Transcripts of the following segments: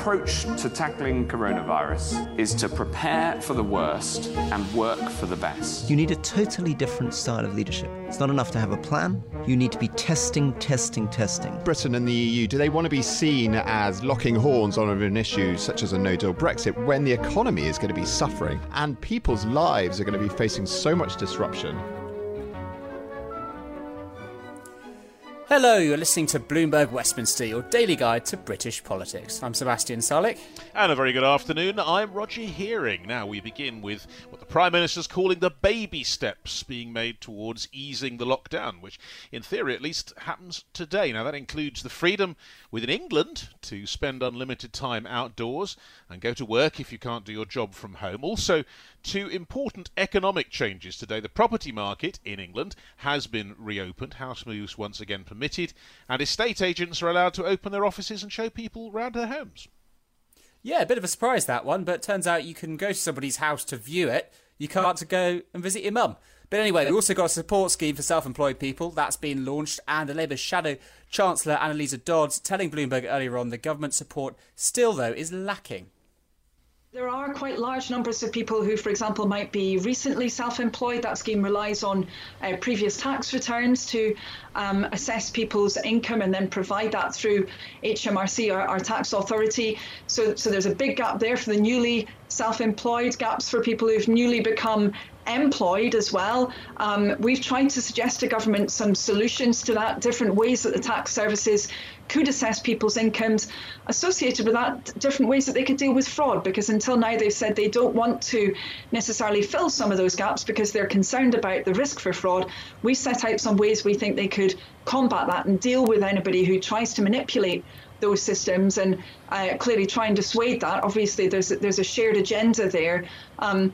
approach to tackling coronavirus is to prepare for the worst and work for the best. You need a totally different style of leadership. It's not enough to have a plan. You need to be testing, testing, testing. Britain and the EU, do they want to be seen as locking horns on an issue such as a no deal Brexit when the economy is going to be suffering and people's lives are going to be facing so much disruption? Hello, you're listening to Bloomberg Westminster, your daily guide to British politics. I'm Sebastian Salek. And a very good afternoon. I'm Roger Hearing. Now we begin with what the Prime Minister's calling the baby steps being made towards easing the lockdown, which in theory at least happens today. Now that includes the freedom within England to spend unlimited time outdoors and go to work if you can't do your job from home. Also, two important economic changes today. The property market in England has been reopened, house moves once again permitted, and estate agents are allowed to open their offices and show people around their homes. Yeah, a bit of a surprise that one, but turns out you can go to somebody's house to view it. You can't to go and visit your mum. But anyway, we also got a support scheme for self employed people that's been launched, and the Labour Shadow Chancellor Anneliese Dodds telling Bloomberg earlier on the government support still, though, is lacking. There are quite large numbers of people who, for example, might be recently self employed. That scheme relies on uh, previous tax returns to um, assess people's income and then provide that through HMRC, our, our tax authority. So, so there's a big gap there for the newly self employed, gaps for people who've newly become employed as well. Um, we've tried to suggest to government some solutions to that, different ways that the tax services could assess people's incomes associated with that, different ways that they could deal with fraud. Because until now, they've said they don't want to necessarily fill some of those gaps because they're concerned about the risk for fraud. We set out some ways we think they could combat that and deal with anybody who tries to manipulate those systems and uh, clearly try and dissuade that. Obviously, there's a, there's a shared agenda there. Um,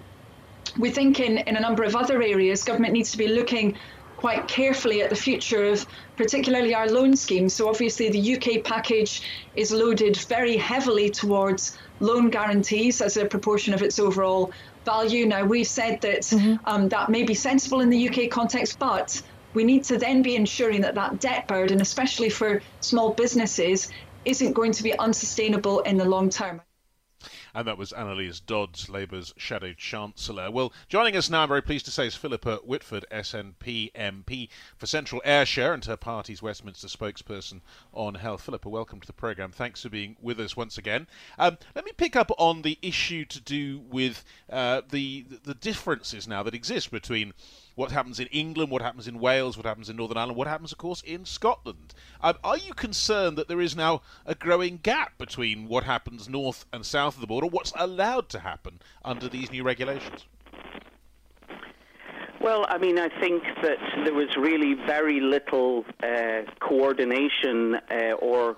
we think in, in a number of other areas, government needs to be looking quite carefully at the future of particularly our loan schemes. So obviously the UK package is loaded very heavily towards loan guarantees as a proportion of its overall value. Now we've said that mm-hmm. um, that may be sensible in the UK context, but we need to then be ensuring that that debt burden, especially for small businesses, isn't going to be unsustainable in the long term. And that was Anneliese Dodds, Labour's shadow chancellor. Well, joining us now, I'm very pleased to say, is Philippa Whitford, SNP MP for Central Ayrshire and her party's Westminster spokesperson on health. Philippa, welcome to the programme. Thanks for being with us once again. Um, let me pick up on the issue to do with uh, the the differences now that exist between what happens in England, what happens in Wales, what happens in Northern Ireland, what happens, of course, in Scotland. Um, are you concerned that there is now a growing gap between what happens north and south of the border, what's allowed to happen under these new regulations? Well, I mean, I think that there was really very little uh, coordination uh, or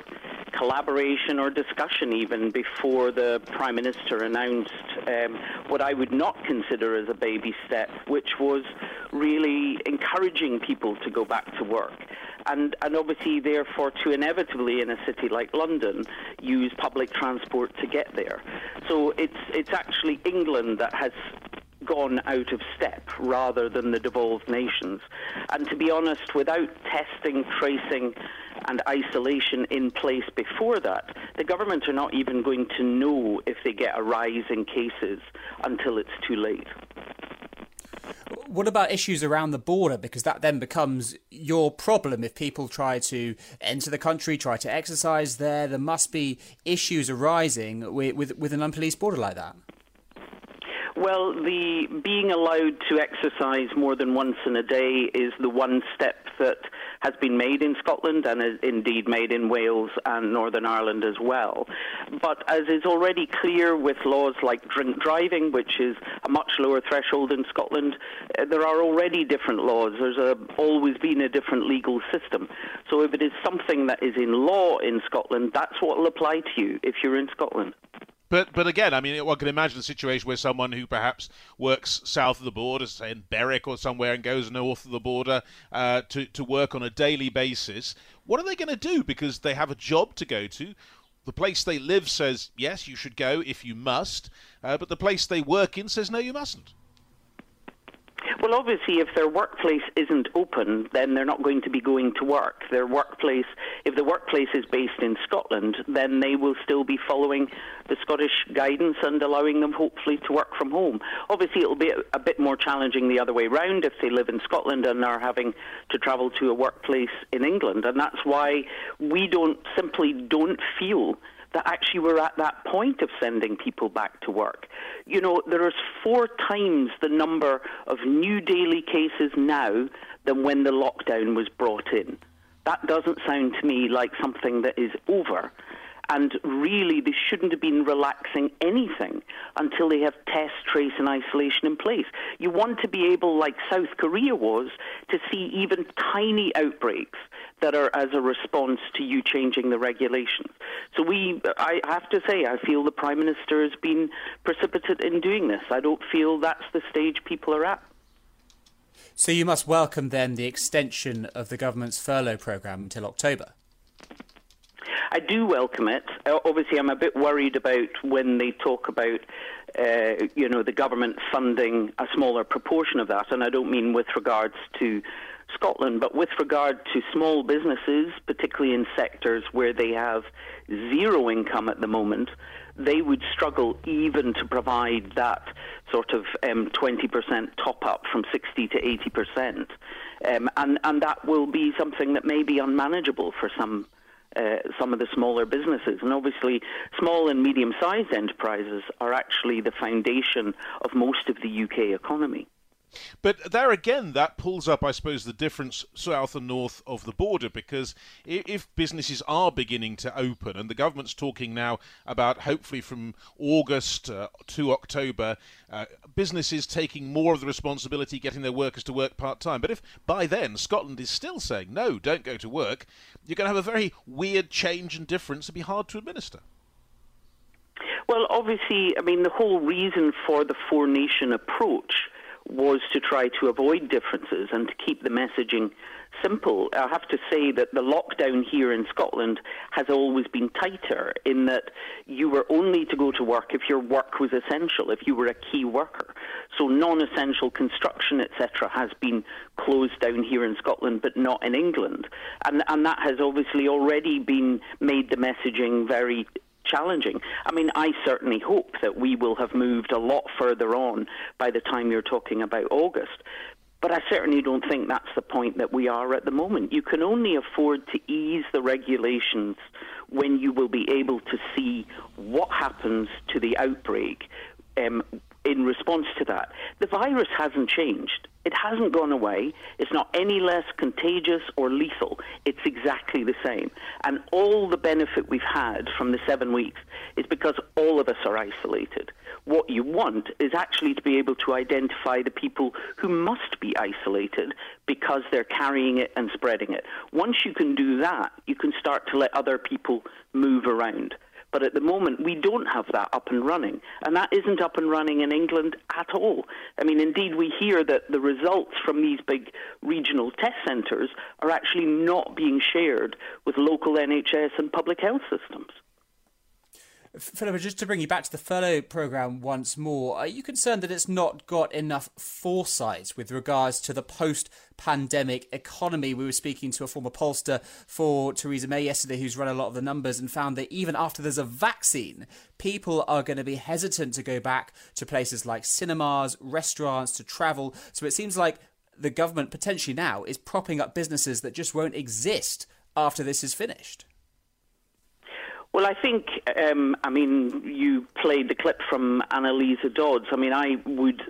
collaboration or discussion even before the Prime Minister announced um, what I would not consider as a baby step, which was really encouraging people to go back to work. And, and obviously, therefore, to inevitably in a city like London use public transport to get there. So it's it's actually England that has gone out of step rather than the devolved nations. And to be honest, without testing, tracing, and isolation in place before that, the government are not even going to know if they get a rise in cases until it's too late. What about issues around the border? Because that then becomes your problem if people try to enter the country, try to exercise there. There must be issues arising with, with, with an unpoliced border like that. Well, the being allowed to exercise more than once in a day is the one step that has been made in Scotland and is indeed made in Wales and Northern Ireland as well. But as is already clear with laws like drink driving, which is a much lower threshold in Scotland, uh, there are already different laws. There's a, always been a different legal system. So if it is something that is in law in Scotland, that's what will apply to you if you're in Scotland. But but again, I mean, one can imagine a situation where someone who perhaps works south of the border, say in Berwick or somewhere, and goes north of the border uh, to to work on a daily basis. What are they going to do? Because they have a job to go to. The place they live says yes, you should go if you must, uh, but the place they work in says no, you mustn't. Well, obviously, if their workplace isn't open, then they're not going to be going to work. Their workplace, if the workplace is based in Scotland, then they will still be following the Scottish guidance and allowing them, hopefully, to work from home. Obviously, it'll be a, bit more challenging the other way round if they live in Scotland and are having to travel to a workplace in England, and that's why we don't simply don't feel that actually we're at that point of sending people back to work. You know, there is four times the number of new daily cases now than when the lockdown was brought in. That doesn't sound to me like something that is over. And really, they shouldn't have been relaxing anything until they have test, trace, and isolation in place. You want to be able, like South Korea was, to see even tiny outbreaks that are as a response to you changing the regulations. So we, I have to say, I feel the Prime Minister has been precipitate in doing this. I don't feel that's the stage people are at. So you must welcome then the extension of the government's furlough programme until October. I do welcome it. Uh, obviously, I'm a bit worried about when they talk about, uh, you know, the government funding a smaller proportion of that, and I don't mean with regards to Scotland, but with regard to small businesses, particularly in sectors where they have zero income at the moment, they would struggle even to provide that sort of um, 20% top up from 60 to 80%. Um, and, and that will be something that may be unmanageable for some uh, some of the smaller businesses. And obviously, small and medium sized enterprises are actually the foundation of most of the UK economy. But there again, that pulls up, I suppose, the difference south and north of the border because if businesses are beginning to open, and the government's talking now about hopefully from August uh, to October, uh, businesses taking more of the responsibility, getting their workers to work part time. But if by then Scotland is still saying, no, don't go to work, you're going to have a very weird change and difference and be hard to administer. Well, obviously, I mean, the whole reason for the four nation approach was to try to avoid differences and to keep the messaging simple. I have to say that the lockdown here in Scotland has always been tighter in that you were only to go to work if your work was essential, if you were a key worker. So non-essential construction, etc., has been closed down here in Scotland, but not in England, and and that has obviously already been made the messaging very challenging. I mean, I certainly hope that we will have moved a lot further on by the time you're talking about August. But I certainly don't think that's the point that we are at the moment. You can only afford to ease the regulations when you will be able to see what happens to the outbreak um, in response to that. The virus hasn't changed. It hasn't gone away. It's not any less contagious or lethal. It's exactly the same. And all the benefit we've had from the seven weeks is because all of us are isolated. What you want is actually to be able to identify the people who must be isolated because they're carrying it and spreading it. Once you can do that, you can start to let other people move around. But at the moment, we don't have that up and running. And that isn't up and running in England at all. I mean, indeed, we hear that the results from these big regional test centres are actually not being shared with local NHS and public health systems. Philippa, just to bring you back to the furlough programme once more, are you concerned that it's not got enough foresight with regards to the post pandemic economy? We were speaking to a former pollster for Theresa May yesterday who's run a lot of the numbers and found that even after there's a vaccine, people are going to be hesitant to go back to places like cinemas, restaurants, to travel. So it seems like the government potentially now is propping up businesses that just won't exist after this is finished. Well, I think, um, I mean, you played the clip from Anneliese Dodds. I mean, I would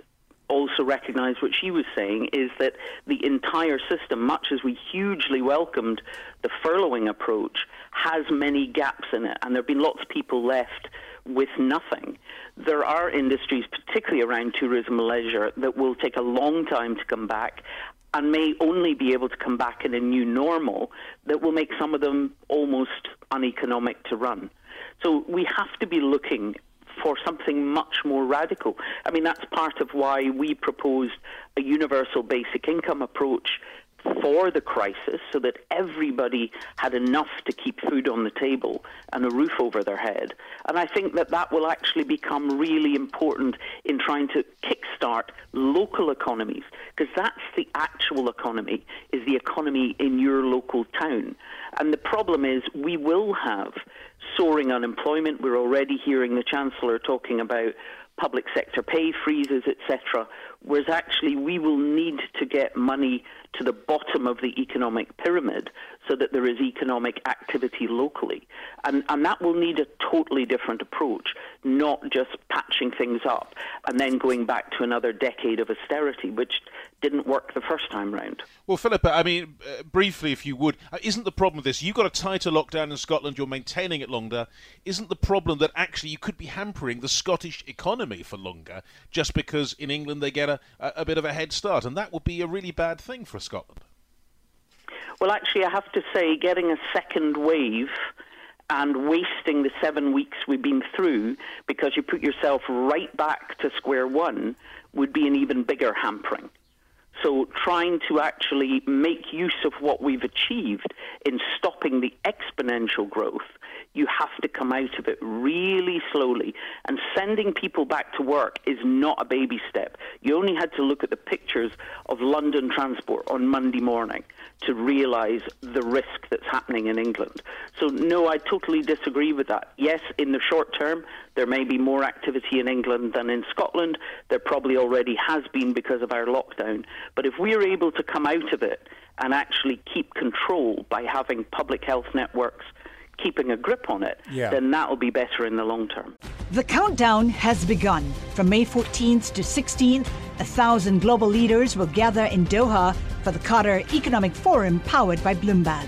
also recognise what she was saying is that the entire system, much as we hugely welcomed the furloughing approach, has many gaps in it, and there have been lots of people left with nothing. There are industries, particularly around tourism and leisure, that will take a long time to come back and may only be able to come back in a new normal that will make some of them almost uneconomic to run. So we have to be looking for something much more radical. I mean, that's part of why we proposed a universal basic income approach for the crisis so that everybody had enough to keep food on the table and a roof over their head. And I think that that will actually become really important in trying to kickstart local economies because that's the actual economy is the economy in your local town. And the problem is we will have soaring unemployment. We're already hearing the Chancellor talking about public sector pay freezes, etc. Whereas actually we will need to get money to the bottom of the economic pyramid so that there is economic activity locally. And, and that will need a totally different approach, not just patching things up and then going back to another decade of austerity, which didn't work the first time round. Well, Philippa, I mean, uh, briefly, if you would, uh, isn't the problem with this? You've got a tighter lockdown in Scotland, you're maintaining it longer. Isn't the problem that actually you could be hampering the Scottish economy for longer just because in England they get a, a, a bit of a head start? And that would be a really bad thing for Scotland. Well, actually, I have to say, getting a second wave and wasting the seven weeks we've been through because you put yourself right back to square one would be an even bigger hampering. So, trying to actually make use of what we've achieved in stopping the exponential growth you have to come out of it really slowly. And sending people back to work is not a baby step. You only had to look at the pictures of London transport on Monday morning to realise the risk that's happening in England. So, no, I totally disagree with that. Yes, in the short term, there may be more activity in England than in Scotland. There probably already has been because of our lockdown. But if we're able to come out of it and actually keep control by having public health networks keeping a grip on it, yeah. then that will be better in the long term. The countdown has begun. From May 14th to 16th, a thousand global leaders will gather in Doha for the Qatar Economic Forum powered by Bloomberg.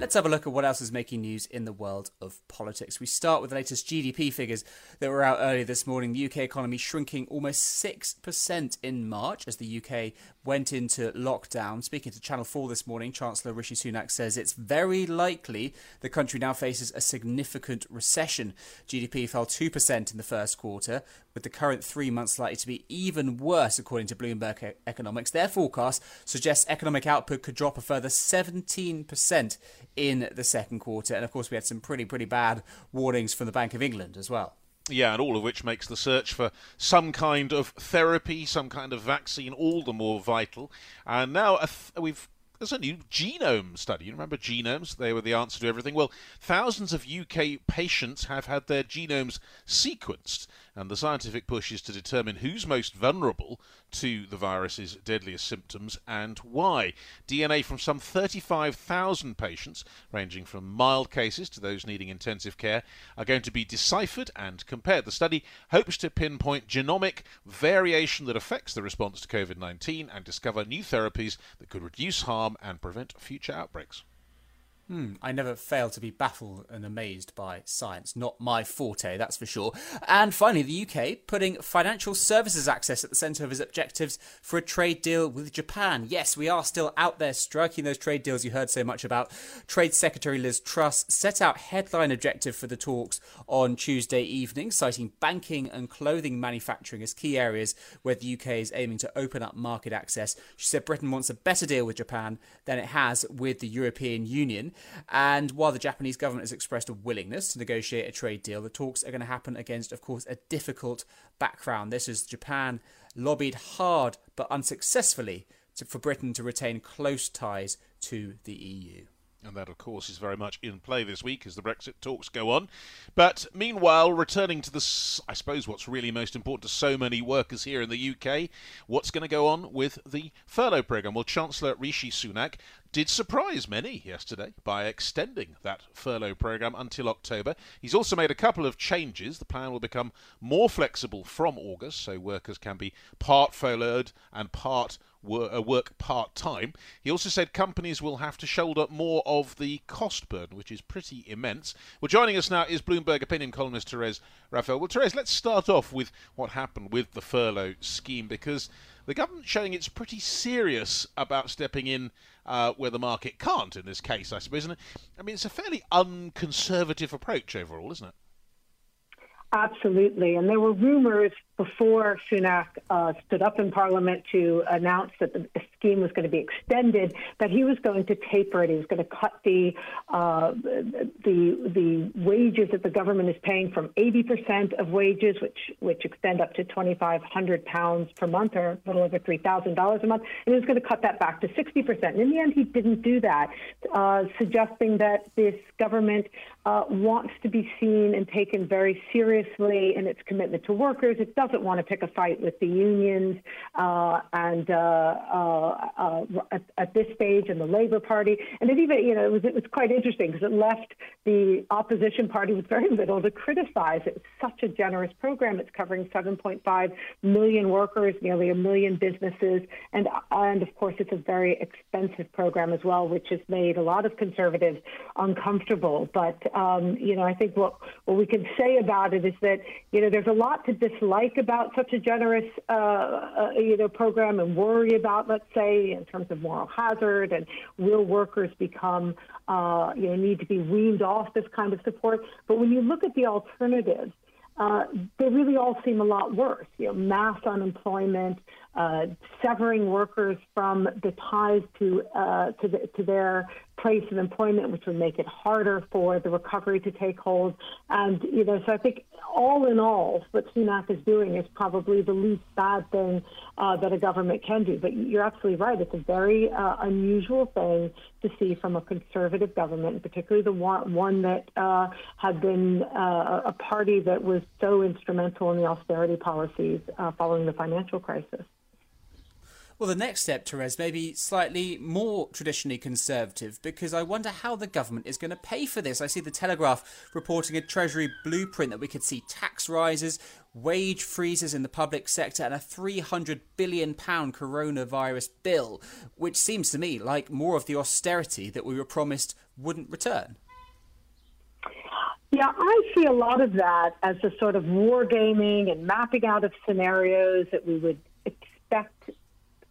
Let's have a look at what else is making news in the world of politics. We start with the latest GDP figures that were out earlier this morning. The UK economy shrinking almost 6% in March as the UK went into lockdown. Speaking to Channel 4 this morning, Chancellor Rishi Sunak says it's very likely the country now faces a significant recession. GDP fell 2% in the first quarter, with the current three months likely to be even worse, according to Bloomberg Economics. Their forecast suggests economic output could drop a further 17% in the second quarter. And of course, we had some pretty, pretty bad warnings from the Bank of England as well. Yeah, and all of which makes the search for some kind of therapy, some kind of vaccine, all the more vital. And now th- we've there's a new genome study. You remember genomes? They were the answer to everything. Well, thousands of UK patients have had their genomes sequenced, and the scientific push is to determine who's most vulnerable to the virus's deadliest symptoms and why. DNA from some 35,000 patients, ranging from mild cases to those needing intensive care, are going to be deciphered and compared. The study hopes to pinpoint genomic variation that affects the response to COVID 19 and discover new therapies that could reduce harm and prevent future outbreaks. Hmm, I never fail to be baffled and amazed by science. Not my forte, that's for sure. And finally, the UK putting financial services access at the centre of its objectives for a trade deal with Japan. Yes, we are still out there striking those trade deals you heard so much about. Trade Secretary Liz Truss set out headline objective for the talks on Tuesday evening, citing banking and clothing manufacturing as key areas where the UK is aiming to open up market access. She said Britain wants a better deal with Japan than it has with the European Union. And while the Japanese government has expressed a willingness to negotiate a trade deal, the talks are going to happen against, of course, a difficult background. This is Japan lobbied hard but unsuccessfully to, for Britain to retain close ties to the EU. And that, of course, is very much in play this week as the Brexit talks go on. But meanwhile, returning to the, I suppose, what's really most important to so many workers here in the UK, what's going to go on with the furlough programme? Well, Chancellor Rishi Sunak did surprise many yesterday by extending that furlough programme until October. He's also made a couple of changes. The plan will become more flexible from August, so workers can be part furloughed and part work part time. He also said companies will have to shoulder more of the cost burden, which is pretty immense. Well, joining us now is Bloomberg opinion columnist Therese Raphael. Well, Therese, let's start off with what happened with the furlough scheme because the government showing it's pretty serious about stepping in uh, where the market can't in this case, I suppose. And I mean, it's a fairly unconservative approach overall, isn't it? Absolutely. And there were rumors before Sunak uh, stood up in Parliament to announce that the scheme was going to be extended, that he was going to taper it. He was going to cut the uh, the the wages that the government is paying from 80% of wages, which which extend up to 2,500 pounds per month, or a little over $3,000 a month, and he was going to cut that back to 60%. And in the end, he didn't do that, uh, suggesting that this government uh, wants to be seen and taken very seriously in its commitment to workers. It does doesn't want to pick a fight with the unions uh, and uh, uh, uh, at, at, this stage and the Labour Party. And it even, you know, it was, it was quite interesting because it left the opposition party with very little to criticize. It's such a generous program. It's covering 7.5 million workers, nearly a million businesses, and and of course it's a very expensive program as well, which has made a lot of conservatives uncomfortable. But um, you know, I think what what we can say about it is that you know there's a lot to dislike about such a generous, uh, uh, you know, program and worry about, let's say, in terms of moral hazard and will workers become, uh, you know, need to be weaned off this kind of support. But when you look at the alternatives, uh, they really all seem a lot worse. You know, mass unemployment, uh, severing workers from the ties to uh, to, the, to their place of employment, which would make it harder for the recovery to take hold. And, you know, so I think all in all, what Sunak is doing is probably the least bad thing uh, that a government can do. But you're absolutely right. It's a very uh, unusual thing to see from a conservative government, and particularly the one, one that uh, had been uh, a party that was so instrumental in the austerity policies uh, following the financial crisis. Well, the next step, Therese, may be slightly more traditionally conservative because I wonder how the government is going to pay for this. I see the Telegraph reporting a Treasury blueprint that we could see tax rises, wage freezes in the public sector, and a £300 billion coronavirus bill, which seems to me like more of the austerity that we were promised wouldn't return. Yeah, I see a lot of that as a sort of wargaming and mapping out of scenarios that we would expect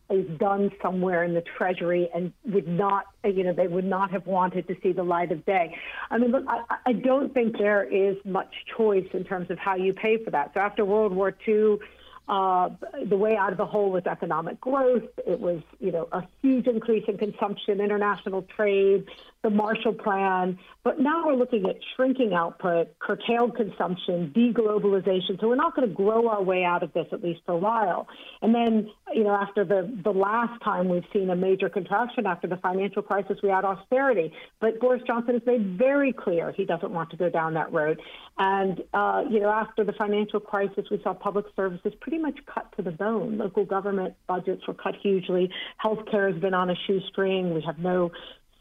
is done somewhere in the Treasury and would not, you know, they would not have wanted to see the light of day. I mean, look, I, I don't think there is much choice in terms of how you pay for that. So after World War II, uh, the way out of the hole was economic growth. It was, you know, a huge increase in consumption, international trade, the Marshall Plan. But now we're looking at shrinking output, curtailed consumption, deglobalization. So we're not going to grow our way out of this at least for a while. And then, you know, after the the last time we've seen a major contraction after the financial crisis, we had austerity. But Boris Johnson has made very clear he doesn't want to go down that road. And uh, you know, after the financial crisis, we saw public services pretty much cut to the bone. Local government budgets were cut hugely. Healthcare has been on a shoestring. We have no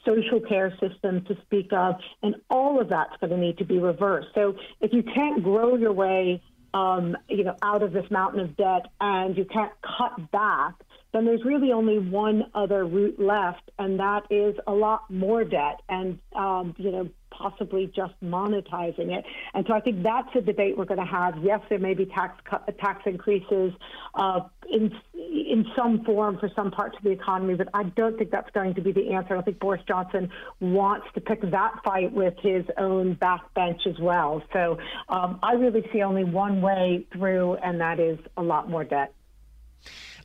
social care system to speak of, and all of that's going to need to be reversed. So if you can't grow your way, um, you know, out of this mountain of debt, and you can't cut back, then there's really only one other route left, and that is a lot more debt. And um, you know, possibly just monetizing it. And so I think that's a debate we're going to have. Yes, there may be tax tax increases uh, in in some form for some parts of the economy, but I don't think that's going to be the answer. I think Boris Johnson wants to pick that fight with his own backbench as well. So um, I really see only one way through, and that is a lot more debt.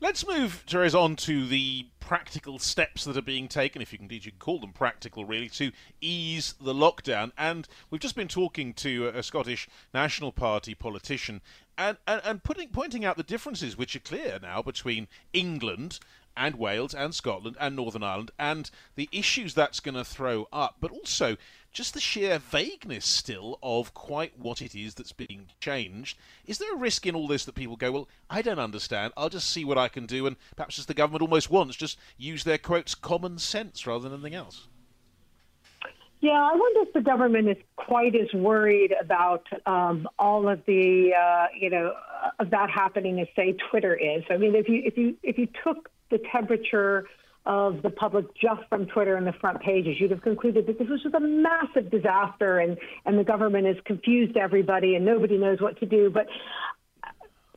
Let's move, Therese, on to the practical steps that are being taken, if you can indeed you can call them practical, really, to ease the lockdown. And we've just been talking to a Scottish National Party politician and, and, and putting, pointing out the differences which are clear now between England and Wales and Scotland and Northern Ireland and the issues that's going to throw up, but also just the sheer vagueness still of quite what it is that's being changed. Is there a risk in all this that people go, well, I don't understand, I'll just see what I can do, and perhaps as the government almost wants, just use their quotes common sense rather than anything else? Yeah, I wonder if the government is quite as worried about um, all of the, uh, you know, of that happening as say Twitter is. I mean, if you if you if you took the temperature of the public just from Twitter and the front pages, you'd have concluded that this was just a massive disaster and, and the government has confused everybody and nobody knows what to do. But,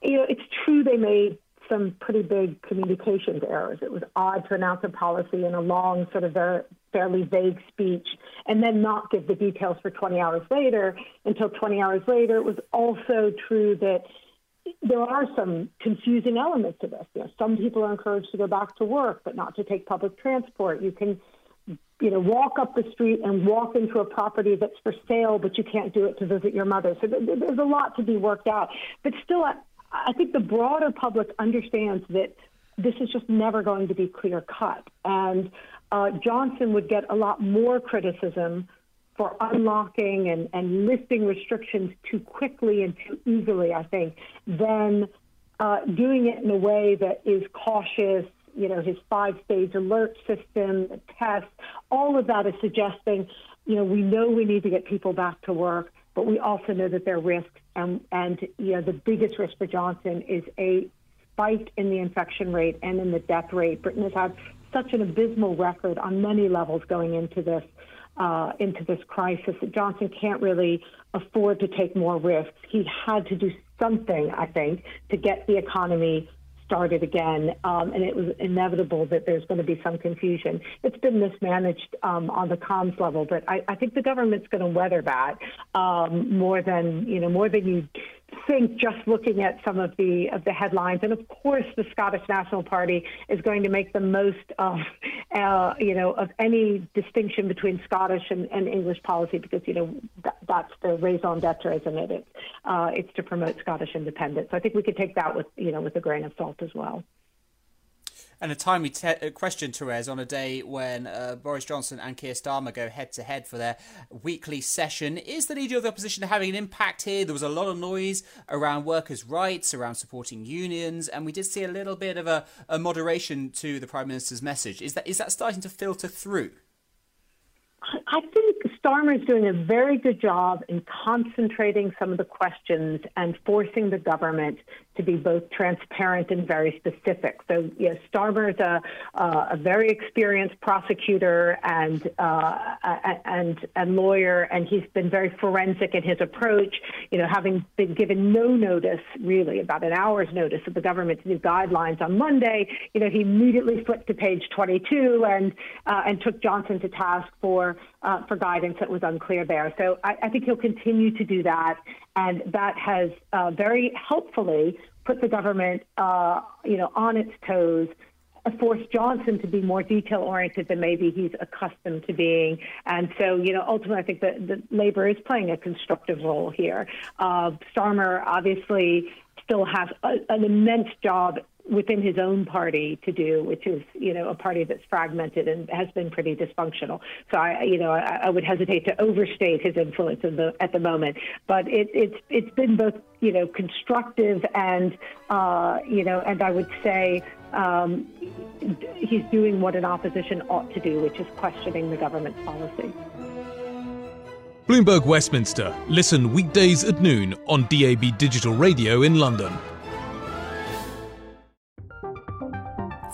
you know, it's true they made some pretty big communications errors. It was odd to announce a policy in a long, sort of very, fairly vague speech and then not give the details for 20 hours later until 20 hours later. It was also true that there are some confusing elements to this. You know, some people are encouraged to go back to work, but not to take public transport. You can, you know, walk up the street and walk into a property that's for sale, but you can't do it to visit your mother. So there's a lot to be worked out. But still, I, think the broader public understands that this is just never going to be clear cut. And uh, Johnson would get a lot more criticism for unlocking and, and lifting restrictions too quickly and too easily, I think, than uh, doing it in a way that is cautious. You know, his five stage alert system, the tests, all of that is suggesting, you know, we know we need to get people back to work, but we also know that there are risks. And, and you know, the biggest risk for Johnson is a spike in the infection rate and in the death rate. Britain has had such an abysmal record on many levels going into this uh, into this crisis that Johnson can't really afford to take more risks. He had to do something, I think, to get the economy started again, um, and it was inevitable that there's going to be some confusion. It's been mismanaged um, on the comms level, but I, I think the government's going to weather that um, more than you know more than you think just looking at some of the of the headlines, and of course, the Scottish National Party is going to make the most of uh, you know of any distinction between Scottish and, and English policy because you know that, that's the raison d'être, isn't it? It's uh, it's to promote Scottish independence. So I think we could take that with you know with a grain of salt as well. And a timely te- uh, question, Therese, on a day when uh, Boris Johnson and Keir Starmer go head to head for their weekly session. Is the leader of the opposition having an impact here? There was a lot of noise around workers' rights, around supporting unions, and we did see a little bit of a, a moderation to the Prime Minister's message. Is that is that starting to filter through? I think Starmer is doing a very good job in concentrating some of the questions and forcing the government to be both transparent and very specific. So, yes, Starmer is a, uh, a very experienced prosecutor and, uh, and and lawyer, and he's been very forensic in his approach. You know, having been given no notice, really, about an hour's notice of the government's new guidelines on Monday, you know, he immediately flipped to page 22 and uh, and took Johnson to task for uh, for guidance that was unclear there. So I, I think he'll continue to do that, and that has uh, very helpfully put the government, uh, you know, on its toes. force Johnson to be more detail oriented than maybe he's accustomed to being, and so you know ultimately I think that the Labour is playing a constructive role here. Uh, Starmer obviously still has a, an immense job within his own party to do, which is, you know, a party that's fragmented and has been pretty dysfunctional. So I, you know, I, I would hesitate to overstate his influence the, at the moment. But it, it's it's been both, you know, constructive and, uh, you know, and I would say um, he's doing what an opposition ought to do, which is questioning the government's policy. Bloomberg Westminster. Listen weekdays at noon on DAB Digital Radio in London.